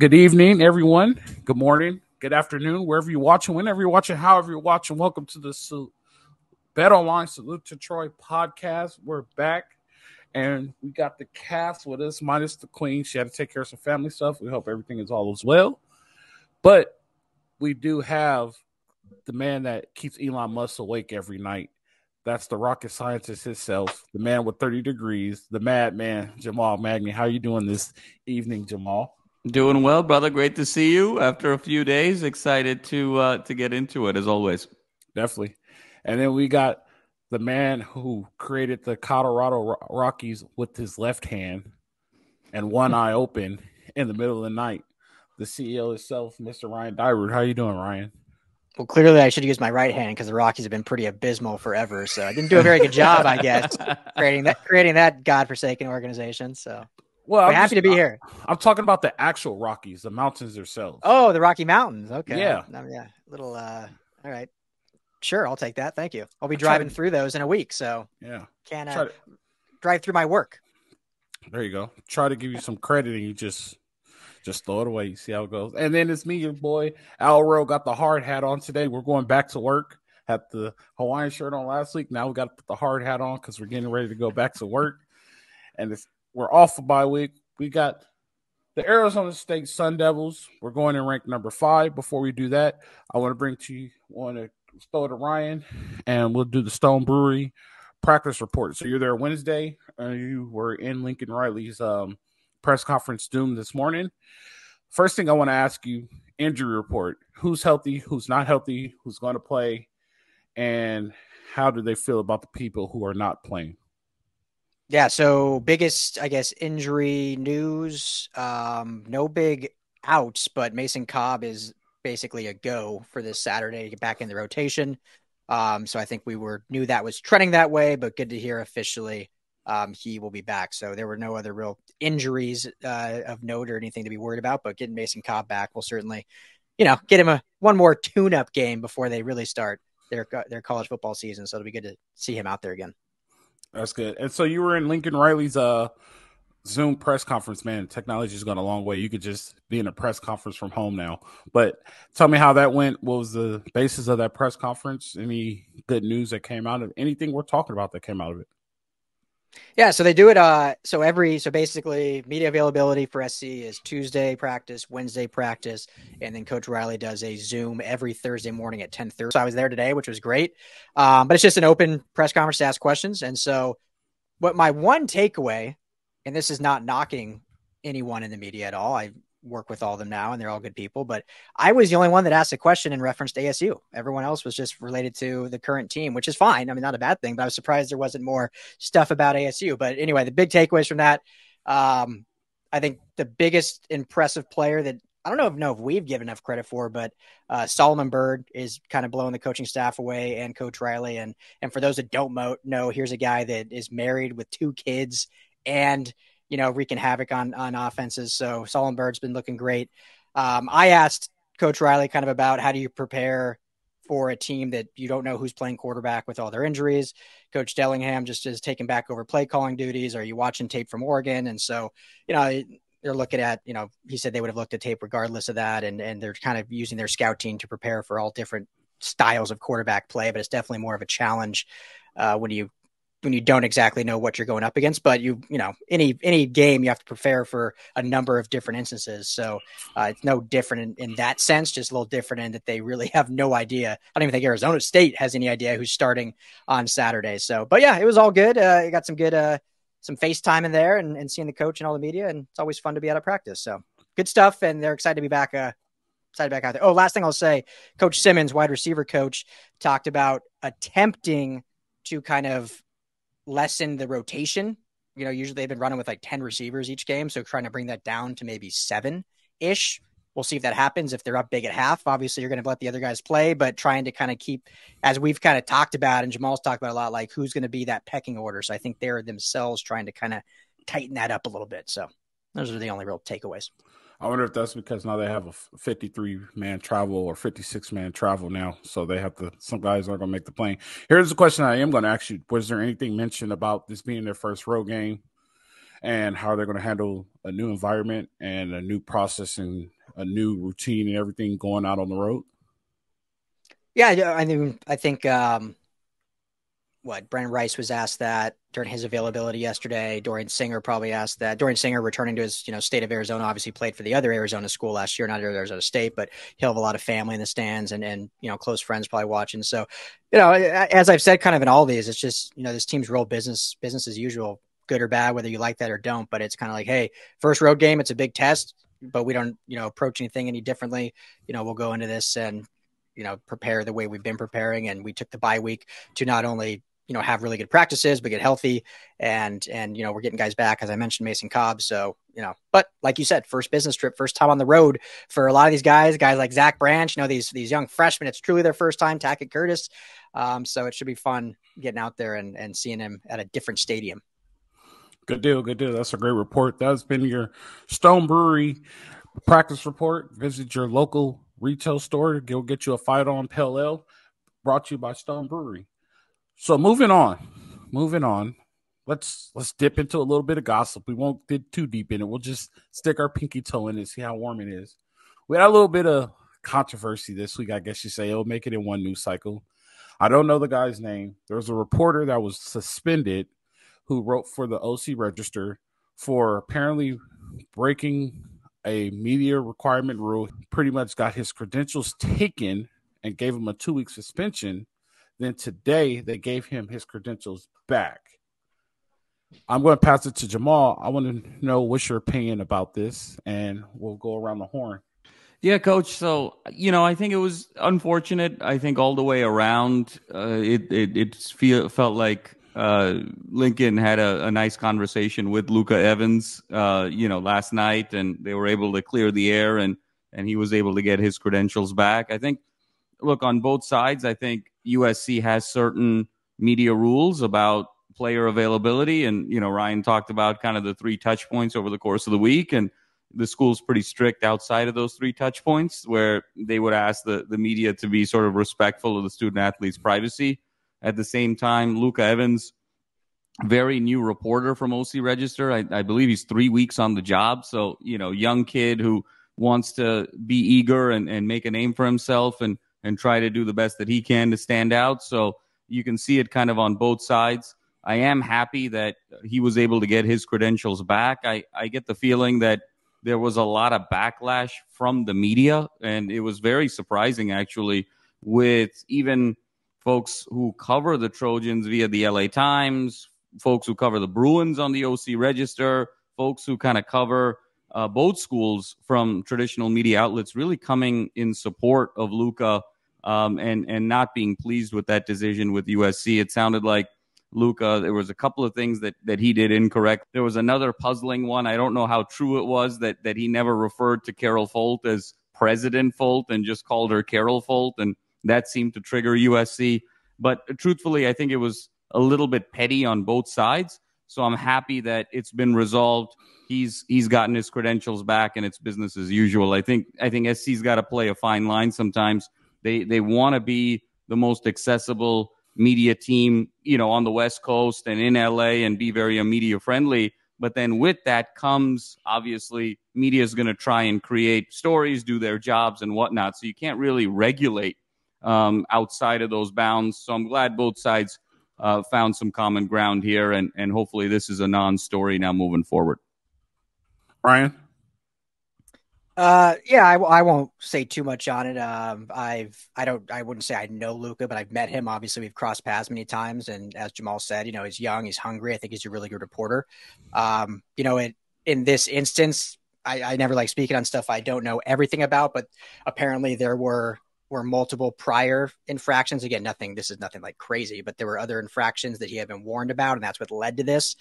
Good evening, everyone. Good morning. Good afternoon, wherever you're watching, whenever you're watching, however you're watching. Welcome to the Salute, Bet Online Salute to Troy podcast. We're back and we got the cast with us, minus the queen. She had to take care of some family stuff. We hope everything is all as well. But we do have the man that keeps Elon Musk awake every night. That's the rocket scientist himself, the man with 30 degrees, the madman, Jamal Magni. How are you doing this evening, Jamal? Doing well, brother. Great to see you after a few days. Excited to uh, to get into it as always. Definitely. And then we got the man who created the Colorado Rockies with his left hand and one eye open in the middle of the night. The CEO himself, Mr. Ryan Dyrud. How you doing, Ryan? Well, clearly I should use my right hand because the Rockies have been pretty abysmal forever. So I didn't do a very good job, I guess, creating that creating that godforsaken organization. So well, I'm happy just, to be here. I'm talking about the actual Rockies, the mountains themselves. Oh, the Rocky Mountains. Okay. Yeah. Um, yeah. Little. uh All right. Sure, I'll take that. Thank you. I'll be driving to, through those in a week, so yeah, can uh, to, drive through my work. There you go. Try to give you some credit, and you just just throw it away. You see how it goes. And then it's me, your boy Al Rowe. Got the hard hat on today. We're going back to work. Had the Hawaiian shirt on last week. Now we got to put the hard hat on because we're getting ready to go back to work. And it's, we're off bye week. We got the Arizona State Sun Devils. We're going in rank number five. Before we do that, I want to bring to you, want to throw to Ryan, and we'll do the Stone Brewery practice report. So you're there Wednesday. Uh, you were in Lincoln Riley's um, press conference Zoom this morning. First thing I want to ask you: injury report. Who's healthy? Who's not healthy? Who's going to play? And how do they feel about the people who are not playing? Yeah. So biggest, I guess, injury news. Um, no big outs, but Mason Cobb is basically a go for this Saturday to get back in the rotation. Um, so I think we were knew that was trending that way, but good to hear officially um, he will be back. So there were no other real injuries uh, of note or anything to be worried about. But getting Mason Cobb back will certainly, you know, get him a one more tune-up game before they really start their their college football season. So it'll be good to see him out there again. That's good. And so you were in Lincoln Riley's uh Zoom press conference, man, technology has gone a long way. You could just be in a press conference from home now. But tell me how that went. What was the basis of that press conference? Any good news that came out of anything we're talking about that came out of it? Yeah, so they do it. Uh, so every so basically, media availability for SC is Tuesday practice, Wednesday practice, and then Coach Riley does a Zoom every Thursday morning at ten thirty. So I was there today, which was great. Um, but it's just an open press conference to ask questions. And so, what my one takeaway and this is not knocking anyone in the media at all. I work with all of them now and they're all good people, but I was the only one that asked a question in reference to ASU. Everyone else was just related to the current team, which is fine. I mean, not a bad thing, but I was surprised there wasn't more stuff about ASU. But anyway, the big takeaways from that, um, I think the biggest impressive player that I don't know if know if we've given enough credit for, but uh, Solomon Byrd is kind of blowing the coaching staff away and Coach Riley. And and for those that don't know, here's a guy that is married with two kids and you know wreaking havoc on on offenses. So Solomon Byrd's been looking great. Um, I asked Coach Riley kind of about how do you prepare for a team that you don't know who's playing quarterback with all their injuries. Coach Dillingham just is taking back over play calling duties. Are you watching tape from Oregon? And so, you know, they're looking at, you know, he said they would have looked at tape regardless of that. And, and they're kind of using their scout team to prepare for all different styles of quarterback play, but it's definitely more of a challenge uh, when you when you don't exactly know what you're going up against. But you, you know, any any game you have to prepare for a number of different instances. So uh, it's no different in, in, that sense, just a little different in that they really have no idea. I don't even think Arizona State has any idea who's starting on Saturday. So, but yeah, it was all good. Uh, you got some good uh, some FaceTime in there and, and seeing the coach and all the media, and it's always fun to be out of practice. So good stuff, and they're excited to be back. Uh, excited back out there. Oh, last thing I'll say, Coach Simmons, wide receiver coach, talked about attempting to kind of lessen the rotation. You know, usually they've been running with like 10 receivers each game. So trying to bring that down to maybe seven ish. We'll see if that happens. If they're up big at half, obviously you're going to let the other guys play, but trying to kind of keep, as we've kind of talked about, and Jamal's talked about a lot, like who's going to be that pecking order. So I think they're themselves trying to kind of tighten that up a little bit. So those are the only real takeaways. I wonder if that's because now they have a 53 man travel or 56 man travel now. So they have to, some guys aren't going to make the plane. Here's the question I am going to ask you Was there anything mentioned about this being their first road game? and how they're going to handle a new environment and a new process and a new routine and everything going out on the road? Yeah, I mean, I think um, what Brenden Rice was asked that during his availability yesterday. Dorian Singer probably asked that. Dorian Singer returning to his, you know, state of Arizona, obviously played for the other Arizona school last year, not Arizona State, but he'll have a lot of family in the stands and and you know close friends probably watching. So, you know, as I've said, kind of in all these, it's just you know this team's real business business as usual, good or bad, whether you like that or don't. But it's kind of like, hey, first road game, it's a big test, but we don't you know approach anything any differently. You know, we'll go into this and you know prepare the way we've been preparing and we took the bye week to not only you know have really good practices but get healthy and and you know we're getting guys back as i mentioned mason cobb. So you know but like you said first business trip first time on the road for a lot of these guys guys like zach branch you know these these young freshmen it's truly their first time tackett curtis. Um, so it should be fun getting out there and and seeing him at a different stadium. Good deal good deal. That's a great report. That's been your stone brewery practice report. Visit your local retail store. Go get you a fight on pale ale brought to you by stone brewery so moving on, moving on. Let's let's dip into a little bit of gossip. We won't get too deep in it. We'll just stick our pinky toe in and see how warm it is. We had a little bit of controversy this week, I guess you say. It'll make it in one news cycle. I don't know the guy's name. There was a reporter that was suspended who wrote for the OC Register for apparently breaking a media requirement rule. Pretty much got his credentials taken and gave him a two week suspension then today they gave him his credentials back. I'm going to pass it to Jamal. I want to know what's your opinion about this, and we'll go around the horn. Yeah, coach. So you know, I think it was unfortunate. I think all the way around, uh, it it it feel, felt like uh, Lincoln had a, a, nice conversation with Luca Evans, uh, you know, last night, and they were able to clear the air, and and he was able to get his credentials back. I think, look, on both sides, I think USC has certain media rules about player availability. And, you know, Ryan talked about kind of the three touch points over the course of the week. And the school's pretty strict outside of those three touch points where they would ask the, the media to be sort of respectful of the student athlete's privacy. At the same time, Luca Evans, very new reporter from OC Register. I, I believe he's three weeks on the job. So, you know, young kid who wants to be eager and, and make a name for himself. And and try to do the best that he can to stand out. So you can see it kind of on both sides. I am happy that he was able to get his credentials back. I, I get the feeling that there was a lot of backlash from the media, and it was very surprising actually with even folks who cover the Trojans via the LA Times, folks who cover the Bruins on the OC Register, folks who kind of cover uh, both schools from traditional media outlets really coming in support of Luca um, and and not being pleased with that decision with USC. It sounded like Luca. There was a couple of things that that he did incorrect. There was another puzzling one. I don't know how true it was that that he never referred to Carol Folt as President Folt and just called her Carol Folt, and that seemed to trigger USC. But truthfully, I think it was a little bit petty on both sides. So I'm happy that it's been resolved he's he's gotten his credentials back and it's business as usual. I think I think SC's got to play a fine line sometimes. They they want to be the most accessible media team, you know, on the West Coast and in LA and be very media friendly. But then with that comes obviously media is going to try and create stories, do their jobs and whatnot. So you can't really regulate um, outside of those bounds. So I'm glad both sides uh, found some common ground here, and and hopefully this is a non-story now moving forward. Ryan? Uh, yeah, I, I won't say too much on it. Um, I've, I don't, I wouldn't say I know Luca, but I've met him. Obviously, we've crossed paths many times, and as Jamal said, you know, he's young, he's hungry. I think he's a really good reporter. Um, you know, it, in this instance, I, I never like speaking on stuff I don't know everything about, but apparently there were were multiple prior infractions. Again, nothing, this is nothing like crazy, but there were other infractions that he had been warned about, and that's what led to this.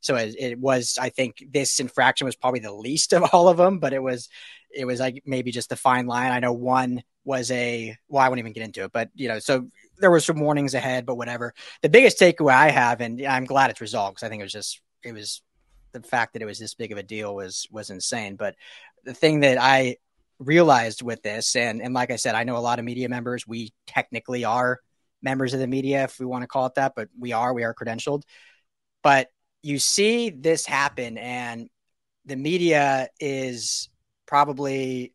So it, was, I think this infraction was probably the least of all of them, but it was, it was like maybe just a fine line. I know one was a, well, I won't even get into it, but you know, so there were some warnings ahead, but whatever. The biggest takeaway I have, and I'm glad it's resolved because I think it was just, it was the fact that it was this big of a deal was, was insane. But the thing that I realized with this, and and like I said, I know a lot of media members. We technically are members of the media, if we want to call it that, but we are we are credentialed. But you see this happen, and the media is probably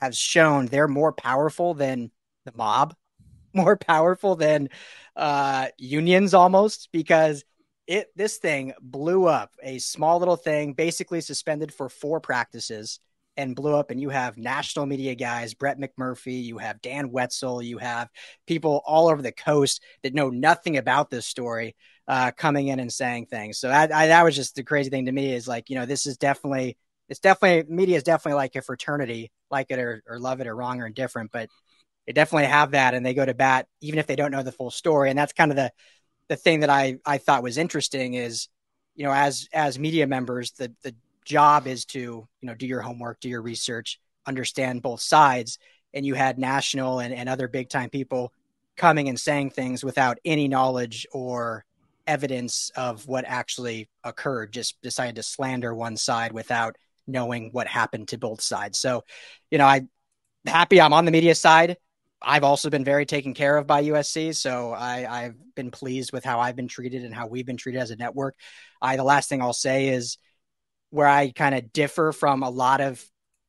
has shown they're more powerful than the mob, more powerful than uh, unions almost because it this thing blew up a small little thing basically suspended for four practices and blew up and you have national media guys brett mcmurphy you have dan wetzel you have people all over the coast that know nothing about this story uh, coming in and saying things. So I, I, that was just the crazy thing to me is like you know this is definitely it's definitely media is definitely like a fraternity like it or, or love it or wrong or indifferent but they definitely have that and they go to bat even if they don't know the full story and that's kind of the the thing that I I thought was interesting is, you know, as as media members, the the job is to you know do your homework, do your research, understand both sides. And you had national and, and other big time people coming and saying things without any knowledge or evidence of what actually occurred. Just decided to slander one side without knowing what happened to both sides. So, you know, I happy I'm on the media side. I've also been very taken care of by USC, so I, have been pleased with how I've been treated and how we've been treated as a network. I the last thing I'll say is where I kind of differ from a lot of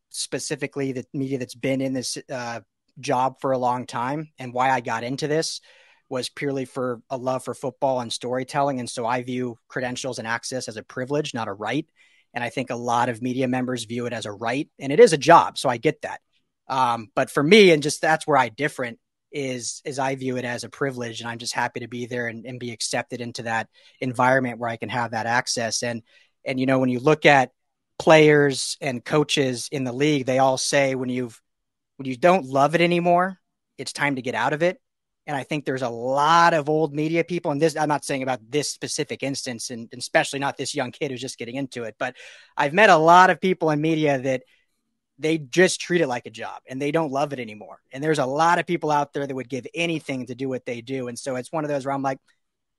specifically the media that's been in this uh, job for a long time, and why I got into this was purely for a love for football and storytelling, and so I view credentials and access as a privilege, not a right. And I think a lot of media members view it as a right, and it is a job, so I get that. Um, but for me, and just that's where I different is is I view it as a privilege, and I'm just happy to be there and, and be accepted into that environment where I can have that access. And and you know when you look at players and coaches in the league, they all say when you've when you don't love it anymore, it's time to get out of it. And I think there's a lot of old media people, and this I'm not saying about this specific instance, and, and especially not this young kid who's just getting into it, but I've met a lot of people in media that they just treat it like a job and they don't love it anymore. And there's a lot of people out there that would give anything to do what they do. And so it's one of those where I'm like,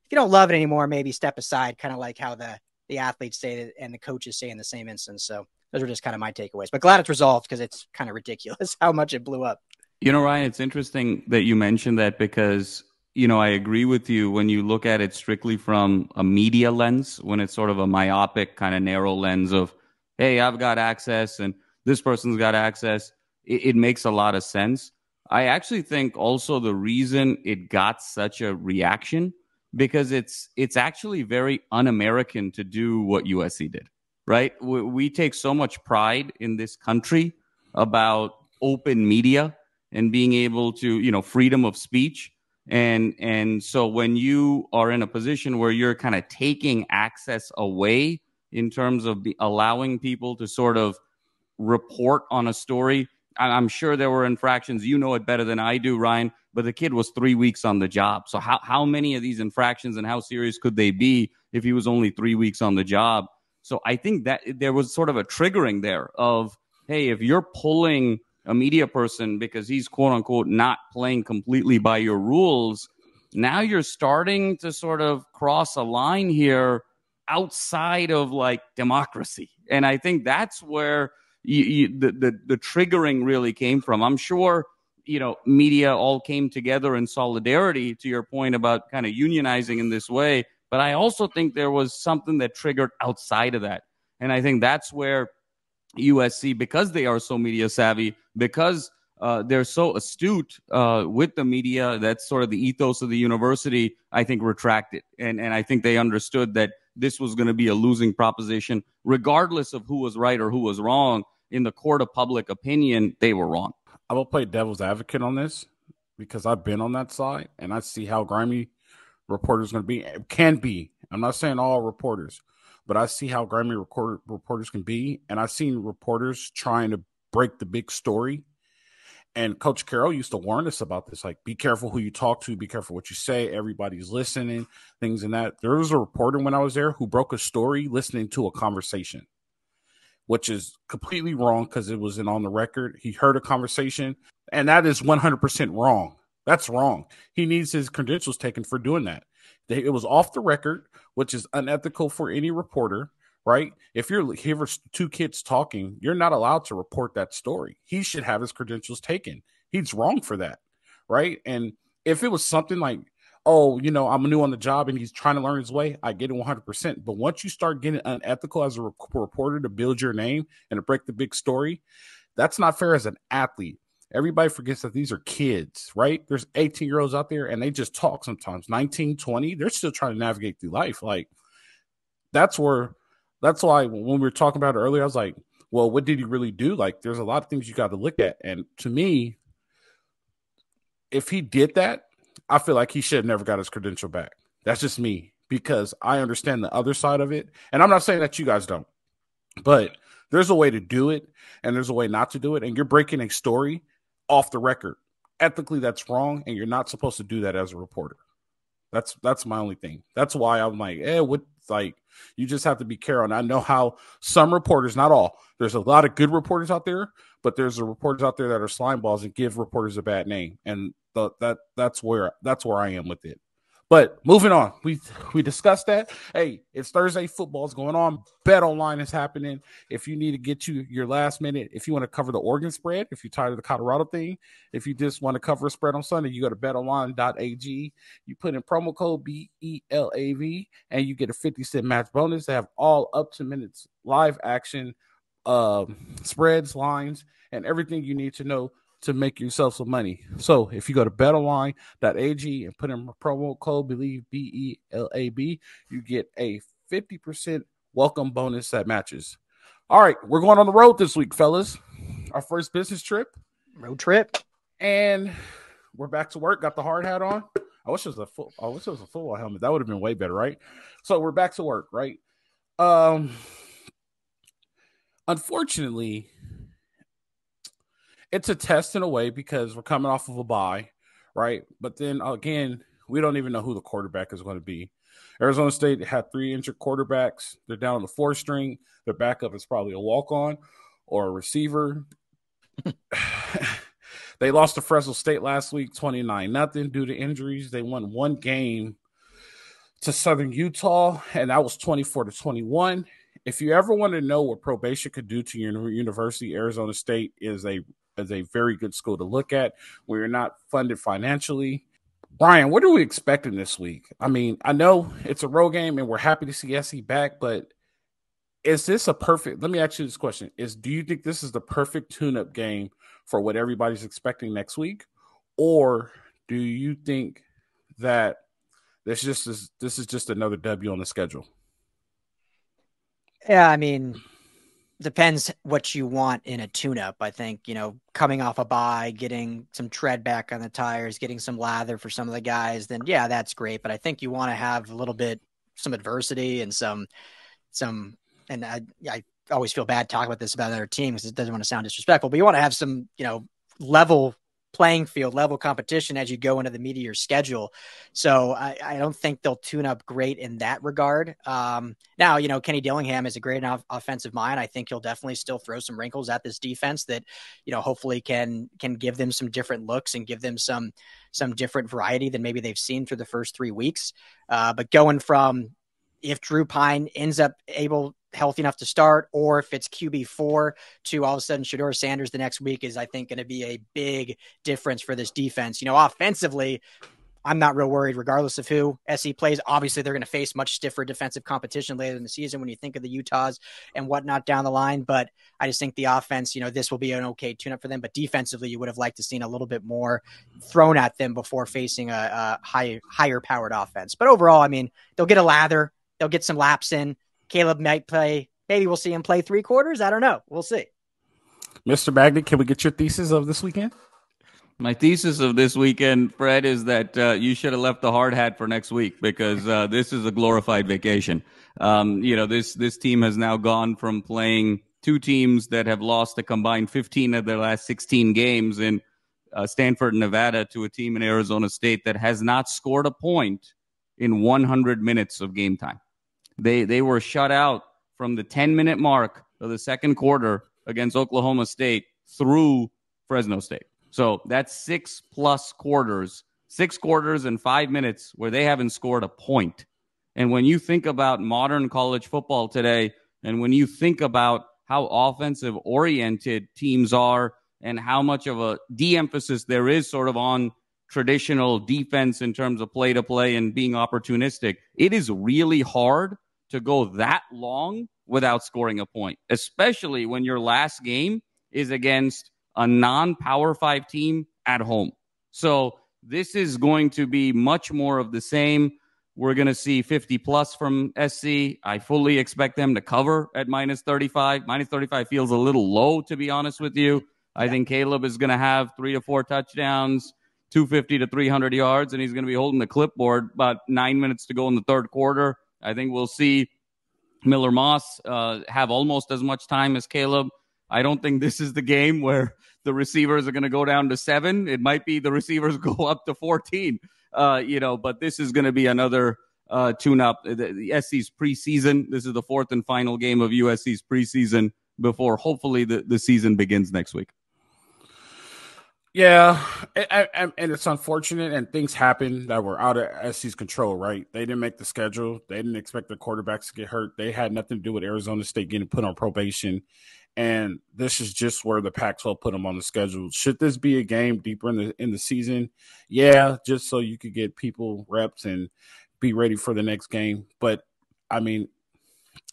if you don't love it anymore, maybe step aside, kind of like how the the athletes say that and the coaches say in the same instance. So those are just kind of my takeaways. But glad it's resolved because it's kind of ridiculous how much it blew up. You know, Ryan, it's interesting that you mentioned that because you know, I agree with you when you look at it strictly from a media lens, when it's sort of a myopic kind of narrow lens of, hey, I've got access and this person's got access. It, it makes a lot of sense. I actually think also the reason it got such a reaction because it's it's actually very un-American to do what USC did, right? We, we take so much pride in this country about open media and being able to, you know, freedom of speech. And and so when you are in a position where you're kind of taking access away in terms of the, allowing people to sort of report on a story. I'm sure there were infractions. You know it better than I do, Ryan. But the kid was three weeks on the job. So how how many of these infractions and how serious could they be if he was only three weeks on the job? So I think that there was sort of a triggering there of hey, if you're pulling a media person because he's quote unquote not playing completely by your rules, now you're starting to sort of cross a line here outside of like democracy. And I think that's where you, you, the, the the triggering really came from. I'm sure you know media all came together in solidarity. To your point about kind of unionizing in this way, but I also think there was something that triggered outside of that, and I think that's where USC, because they are so media savvy, because uh, they're so astute uh, with the media. That's sort of the ethos of the university. I think retracted, and and I think they understood that this was going to be a losing proposition, regardless of who was right or who was wrong. In the court of public opinion, they were wrong. I will play devil's advocate on this because I've been on that side and I see how grimy reporters going to be. Can be. I'm not saying all reporters, but I see how grimy record, reporters can be, and I've seen reporters trying to break the big story and Coach Carroll used to warn us about this like, be careful who you talk to, be careful what you say. Everybody's listening, things and that. There was a reporter when I was there who broke a story listening to a conversation, which is completely wrong because it wasn't on the record. He heard a conversation, and that is 100% wrong. That's wrong. He needs his credentials taken for doing that. It was off the record, which is unethical for any reporter right? If you're here two kids talking, you're not allowed to report that story. He should have his credentials taken. He's wrong for that, right? And if it was something like, oh, you know, I'm new on the job and he's trying to learn his way, I get it 100%. But once you start getting unethical as a reporter to build your name and to break the big story, that's not fair as an athlete. Everybody forgets that these are kids, right? There's 18 year olds out there and they just talk sometimes, 19, 20. They're still trying to navigate through life. Like, that's where, that's why when we were talking about it earlier, I was like, well, what did he really do? Like, there's a lot of things you got to look at. And to me, if he did that, I feel like he should have never got his credential back. That's just me because I understand the other side of it. And I'm not saying that you guys don't, but there's a way to do it and there's a way not to do it. And you're breaking a story off the record. Ethically, that's wrong. And you're not supposed to do that as a reporter. That's that's my only thing. That's why I'm like, eh, what like you just have to be careful. And I know how some reporters, not all, there's a lot of good reporters out there, but there's a reporters out there that are slime balls and give reporters a bad name. And the, that that's where that's where I am with it. But moving on, we we discussed that. Hey, it's Thursday. Football's going on. Bet online is happening. If you need to get you your last minute, if you want to cover the Oregon spread, if you're tired of the Colorado thing, if you just want to cover a spread on Sunday, you go to betonline.ag. You put in promo code B E L A V, and you get a 50 cent match bonus. They have all up to minutes live action uh, spreads, lines, and everything you need to know to make yourself some money. So if you go to betonline.ag and put in a promo code believe B E L A B, you get a 50% welcome bonus that matches. All right, we're going on the road this week, fellas. Our first business trip. Road trip. And we're back to work. Got the hard hat on. I wish it was a full I wish it was a football helmet. That would have been way better, right? So we're back to work, right? Um unfortunately, it's a test in a way because we're coming off of a bye, right? But then again, we don't even know who the quarterback is going to be. Arizona State had three injured quarterbacks. They're down on the four string. Their backup is probably a walk on or a receiver. they lost to Fresno State last week, 29 nothing due to injuries. They won one game to Southern Utah, and that was 24 to 21. If you ever want to know what probation could do to your university, Arizona State is a as a very good school to look at. We're not funded financially. Brian, what are we expecting this week? I mean, I know it's a road game and we're happy to see SC back, but is this a perfect? Let me ask you this question: Is do you think this is the perfect tune-up game for what everybody's expecting next week, or do you think that this just is this is just another W on the schedule? Yeah, I mean, depends what you want in a tune-up. I think you know, coming off a bye, getting some tread back on the tires, getting some lather for some of the guys, then yeah, that's great. But I think you want to have a little bit some adversity and some some. And I I always feel bad talking about this about other teams. It doesn't want to sound disrespectful, but you want to have some you know level playing field level competition as you go into the your schedule. So I, I don't think they'll tune up great in that regard. Um, now, you know, Kenny Dillingham is a great off- offensive mind. I think he'll definitely still throw some wrinkles at this defense that, you know, hopefully can can give them some different looks and give them some some different variety than maybe they've seen through the first three weeks. Uh, but going from if Drew Pyne ends up able healthy enough to start, or if it's QB four to all of a sudden Shedeur Sanders the next week is, I think, going to be a big difference for this defense. You know, offensively, I'm not real worried, regardless of who SC plays. Obviously, they're going to face much stiffer defensive competition later in the season when you think of the Utahs and whatnot down the line. But I just think the offense, you know, this will be an okay tune up for them. But defensively, you would have liked to seen a little bit more thrown at them before facing a, a high, higher powered offense. But overall, I mean, they'll get a lather, they'll get some laps in. Caleb might play. Maybe we'll see him play three quarters. I don't know. We'll see. Mr. Magnet, can we get your thesis of this weekend? My thesis of this weekend, Fred, is that uh, you should have left the hard hat for next week because uh, this is a glorified vacation. Um, you know, this this team has now gone from playing two teams that have lost a combined 15 of their last 16 games in uh, Stanford, Nevada, to a team in Arizona State that has not scored a point in 100 minutes of game time. They they were shut out from the 10 minute mark of the second quarter against Oklahoma State through Fresno State. So that's six plus quarters, six quarters and five minutes where they haven't scored a point. And when you think about modern college football today, and when you think about how offensive oriented teams are and how much of a de emphasis there is sort of on traditional defense in terms of play to play and being opportunistic, it is really hard to go that long without scoring a point, especially when your last game is against a non power five team at home. So this is going to be much more of the same. We're going to see 50 plus from SC. I fully expect them to cover at minus 35. Minus 35 feels a little low, to be honest with you. I think Caleb is going to have three to four touchdowns, 250 to 300 yards, and he's going to be holding the clipboard about nine minutes to go in the third quarter. I think we'll see Miller Moss uh, have almost as much time as Caleb. I don't think this is the game where the receivers are going to go down to seven. It might be the receivers go up to 14, uh, you know, but this is going to be another uh, tune up. The, the SC's preseason. This is the fourth and final game of USC's preseason before hopefully the, the season begins next week. Yeah, and, and, it's unfortunate, and things happen that were out of SC's control. Right? They didn't make the schedule. They didn't expect the quarterbacks to get hurt. They had nothing to do with Arizona State getting put on probation. And this is just where the Pac-12 put them on the schedule. Should this be a game deeper in the in the season? Yeah, just so you could get people reps and be ready for the next game. But I mean,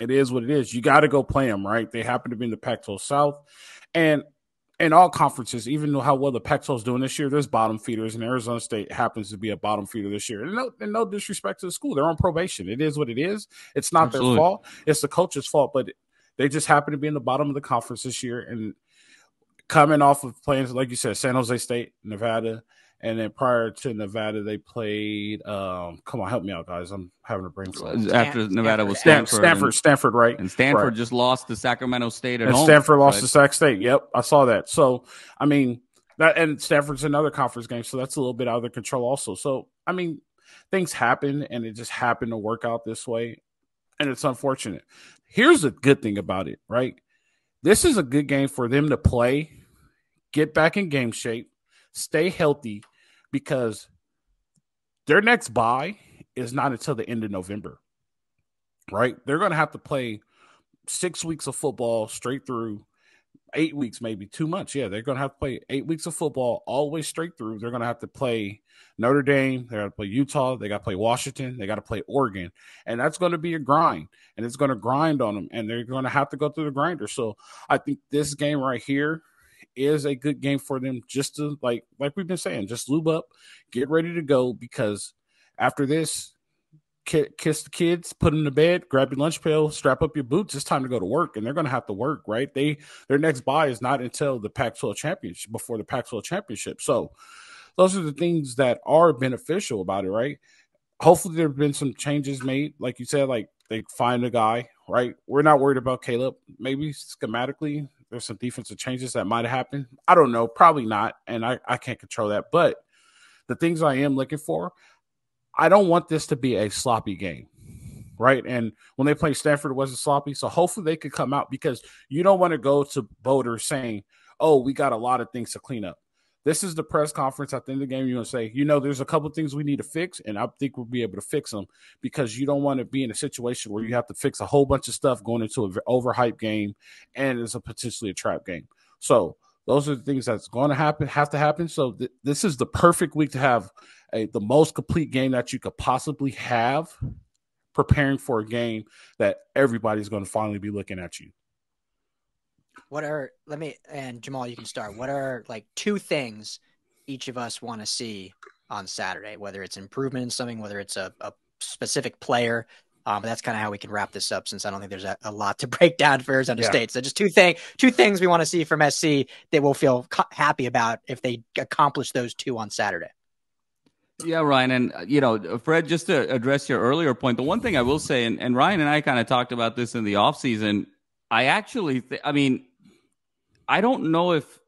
it is what it is. You got to go play them, right? They happen to be in the Pac-12 South, and in all conferences, even though how well the Pac-12 is doing this year, there's bottom feeders, and Arizona State happens to be a bottom feeder this year. And no, and no disrespect to the school, they're on probation. It is what it is. It's not Absolutely. their fault. It's the coach's fault, but they just happen to be in the bottom of the conference this year. And coming off of playing, like you said, San Jose State, Nevada, and then prior to Nevada, they played. Um, come on, help me out, guys. I'm having a brain fart. After Nevada was Stanford, Stanford, and, Stanford, right? And Stanford right. just lost to Sacramento State at and home. Stanford lost right? to Sac State. Yep, I saw that. So, I mean, that and Stanford's another conference game, so that's a little bit out of their control, also. So, I mean, things happen, and it just happened to work out this way, and it's unfortunate. Here's the good thing about it, right? This is a good game for them to play, get back in game shape, stay healthy, because their next bye is not until the end of November, right? They're going to have to play six weeks of football straight through, eight weeks, maybe two months. Yeah, they're going to have to play eight weeks of football all the way straight through. They're going to have to play Notre Dame. They got to play Utah. They got to play Washington. They got to play Oregon. And that's going to be a grind. And it's going to grind on them. And they're going to have to go through the grinder. So I think this game right here is a good game for them just to like like we've been saying, just lube up, get ready to go because after this, kiss the kids, put them to bed, grab your lunch pail, strap up your boots. It's time to go to work, and they're going to have to work, right? They their next bye is not until the Pac-12 championship before the Pac-12 championship. So those are the things that are beneficial about it, right? Hopefully, there have been some changes made, like you said, like they find a guy, right? We're not worried about Caleb. Maybe schematically, there's some defensive changes that might have happened. I don't know, probably not, and I, I can't control that. But the things I am looking for, I don't want this to be a sloppy game. Right. And when they played Stanford, it wasn't sloppy. So hopefully they could come out because you don't want to go to Boulder saying, oh, we got a lot of things to clean up. This is the press conference at the end of the game. You're going to say, you know, there's a couple things we need to fix, and I think we'll be able to fix them because you don't want to be in a situation where you have to fix a whole bunch of stuff going into an overhyped game and it's a potentially a trap game. So those are the things that's going to happen, have to happen. So th- this is the perfect week to have a, the most complete game that you could possibly have, preparing for a game that everybody's going to finally be looking at you what are let me and Jamal, you can start. What are like two things each of us want to see on Saturday? Whether it's improvement in something, whether it's a, a specific player. Um, that's kind of how we can wrap this up, since I don't think there's a, a lot to break down for Arizona yeah. State. So just two thing, two things we want to see from SC that we'll feel co- happy about if they accomplish those two on Saturday. Yeah, Ryan, and uh, you know, Fred, just to address your earlier point, the one thing I will say, and, and Ryan and I kind of talked about this in the offseason, I actually, th- I mean, I don't know if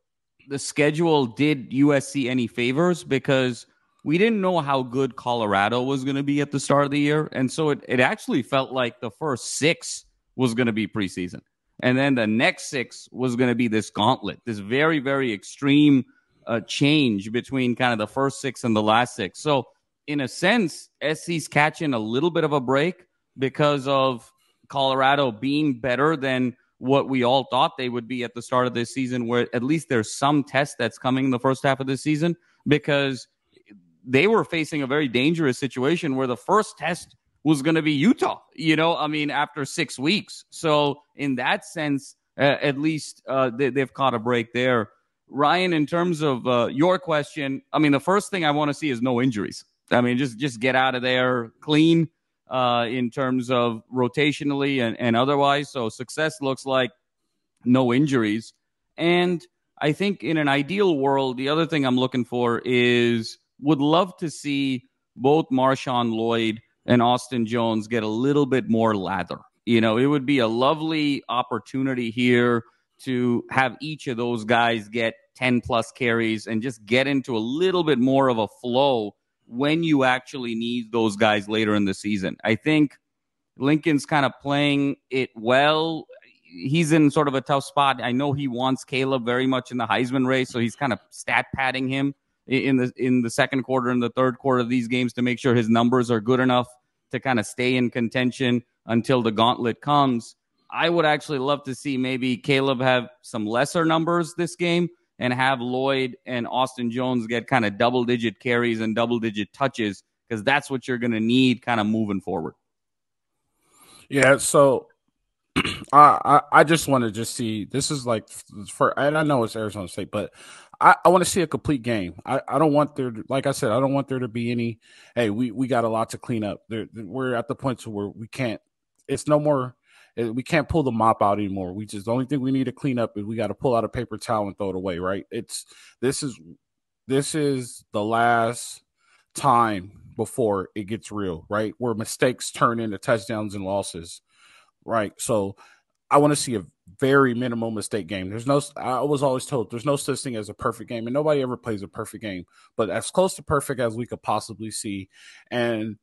the schedule did USC any favors because we didn't know how good Colorado was going to be at the start of the year. And so it, it actually felt like the first six was going to be preseason. And then the next six was going to be this gauntlet, this very, very extreme uh, change between kind of the first six and the last six. So, in a sense, SC's catching a little bit of a break because of Colorado being better than what we all thought they would be at the start of this season, where at least there's some test that's coming in the first half of this season because they were facing a very dangerous situation where the first test was going to be Utah, you know, I mean, after six weeks. So, in that sense, uh, at least uh, they, have caught a break there. Ryan, in terms of uh, your question, I mean, the first thing I want to see is no injuries. I mean, just just get out of there clean uh, in terms of rotationally and, and otherwise. So success looks like no injuries. And I think in an ideal world, the other thing I'm looking for is would love to see both Marshawn Lloyd and Austin Jones get a little bit more lather. You know, it would be a lovely opportunity here to have each of those guys get 10 plus carries and just get into a little bit more of a flow when you actually need those guys later in the season. I think Lincoln's kind of playing it well. He's in sort of a tough spot. I know he wants Caleb very much in the Heisman race, so he's kind of stat padding him in the in the second quarter and the third quarter of these games to make sure his numbers are good enough to kind of stay in contention until the gauntlet comes. I would actually love to see maybe Caleb have some lesser numbers this game and have Lloyd and Austin Jones get kind of double digit carries and double digit touches because that's what you're going to need kind of moving forward. Yeah. So I, I, just want to just see this is like for and I know it's Arizona State, but I, I want to see a complete game. I, I don't want there to, like I said, I don't want there to be any. Hey, we we got a lot to clean up. There, we're at the point to where we can't. It's no more. We can't pull the mop out anymore. We just the only thing we need to clean up is we got to pull out a paper towel and throw it away. Right? It's this is this is the last time before it gets real. Right? Where mistakes turn into touchdowns and losses. Right? So I want to see a very minimal mistake game. There's no, I was always told there's no such thing as a perfect game, and nobody ever plays a perfect game, but as close to perfect as we could possibly see. And,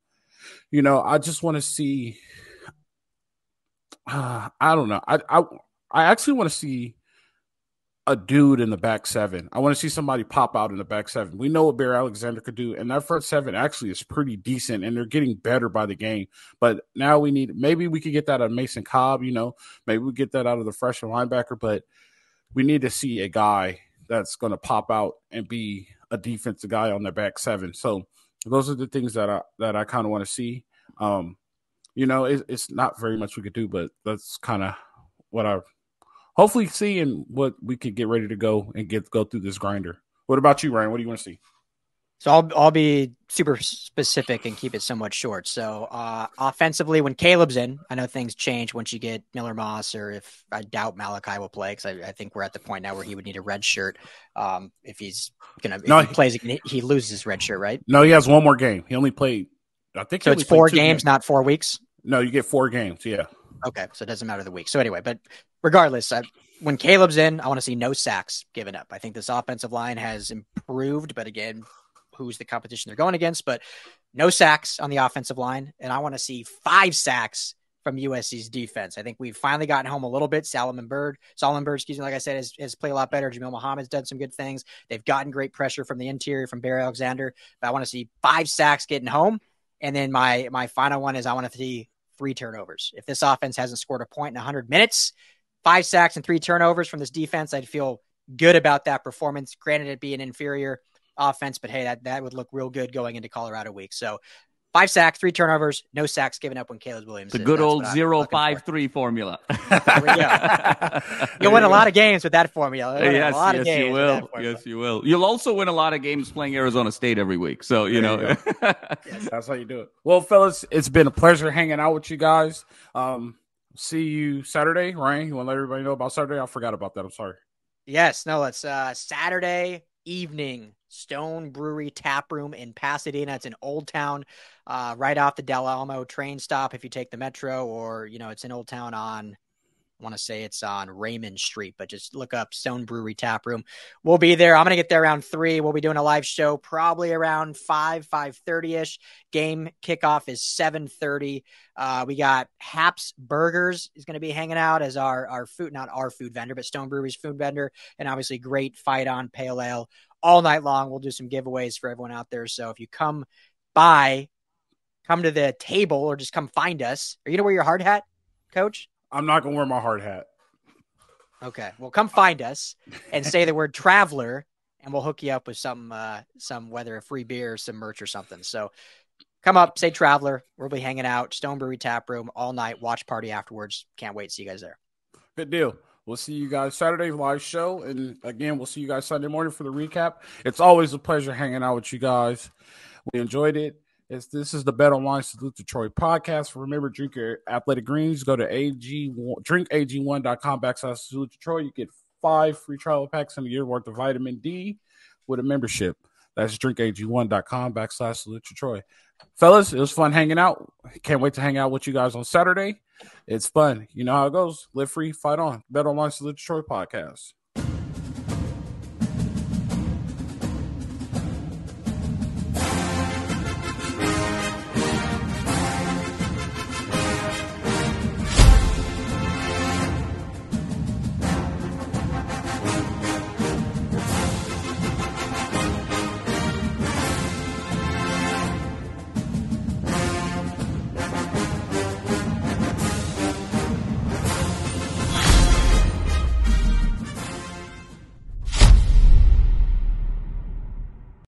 you know, I just want to see, uh, I don't know. I, I, I actually want to see a dude in the back seven. I want to see somebody pop out in the back seven. We know what Bear Alexander could do, and that front seven actually is pretty decent, and they're getting better by the game. But now we need maybe we could get that out of Mason Cobb, you know, maybe we get that out of the freshman linebacker, but we need to see a guy that's going to pop out and be a defensive guy on their back seven. So those are the things that I that I kind of want to see. Um, you know, it, it's not very much we could do, but that's kind of what I hopefully seeing what we could get ready to go and get go through this grinder. What about you, Ryan? What do you want to see? So I'll I'll be super specific and keep it somewhat short. So uh, offensively, when Caleb's in, I know things change once you get Miller Moss, or if I doubt Malachi will play because I, I, think we're at the point now where he would need a red shirt um, if he's gonna no, he plays he loses his red shirt, right? No, he has one more game. He only played. I think so. It's four games, games, not four weeks. No, you get four games. Yeah. Okay, so it doesn't matter the week. So anyway, but regardless, I, when Caleb's in, I want to see no sacks given up. I think this offensive line has improved, but again, who's the competition they're going against? But no sacks on the offensive line, and I want to see five sacks from USC's defense. I think we've finally gotten home a little bit. Solomon Byrd, Solomon Byrd, excuse me, like I said, has, has played a lot better. Jamil Muhammad's done some good things. They've gotten great pressure from the interior from Bear Alexander. But I want to see five sacks getting home. And then my my final one is I want to see three turnovers. If this offense hasn't scored a point in 100 minutes, five sacks and three turnovers from this defense, I'd feel good about that performance. Granted, it'd be an inferior offense, but hey, that, that would look real good going into Colorado week. So five sacks, three turnovers, no sacks given up when Caleb Williams. Is. The good old zero five three formula. You'll win a lot of games with that formula. Yes, yes, you will. Yes, you will. You'll also win a lot of games playing Arizona State every week. So you there know, you yes, that's how you do it. Well, fellas, it's been a pleasure hanging out with you guys. Um, see you Saturday. Ryan, you want to let everybody know about Saturday? I forgot about that. I'm sorry. Yes, no, it's uh, Saturday evening Stone Brewery Tap Room in Pasadena. It's in Old Town, uh, right off the Del Mar train stop. If you take the metro, or you know, it's in Old Town on I want to say it's on Raymond Street, but just look up Stone Brewery Tap Room. We'll be there. I'm gonna get there around three. We'll be doing a live show probably around five, five thirty ish. Game kickoff is seven thirty. Uh, we got Haps Burgers is gonna be hanging out as our our food, not our food vendor, but Stone Brewery's food vendor, and obviously great fight on pale ale all night long. We'll do some giveaways for everyone out there. So if you come by, come to the table or just come find us. Are you gonna wear your hard hat, Coach? I'm not gonna wear my hard hat. Okay. Well, come find us and say the word traveler and we'll hook you up with some uh, some whether a free beer, some merch, or something. So come up, say Traveler. We'll be hanging out, Stone Brewery Tap Room all night. Watch party afterwards. Can't wait see you guys there. Good deal. We'll see you guys Saturday live show, and again, we'll see you guys Sunday morning for the recap. It's always a pleasure hanging out with you guys. We enjoyed it. It's, this is the Bet Online Salute to Troy podcast. Remember, drink your athletic greens. Go to AG drinkag1.com backslash Salute to Troy. You get five free travel packs and a year worth of vitamin D with a membership. That's drinkag1.com backslash Salute Detroit. Fellas, it was fun hanging out. Can't wait to hang out with you guys on Saturday. It's fun. You know how it goes. Live free, fight on. Bet Online the Detroit podcast.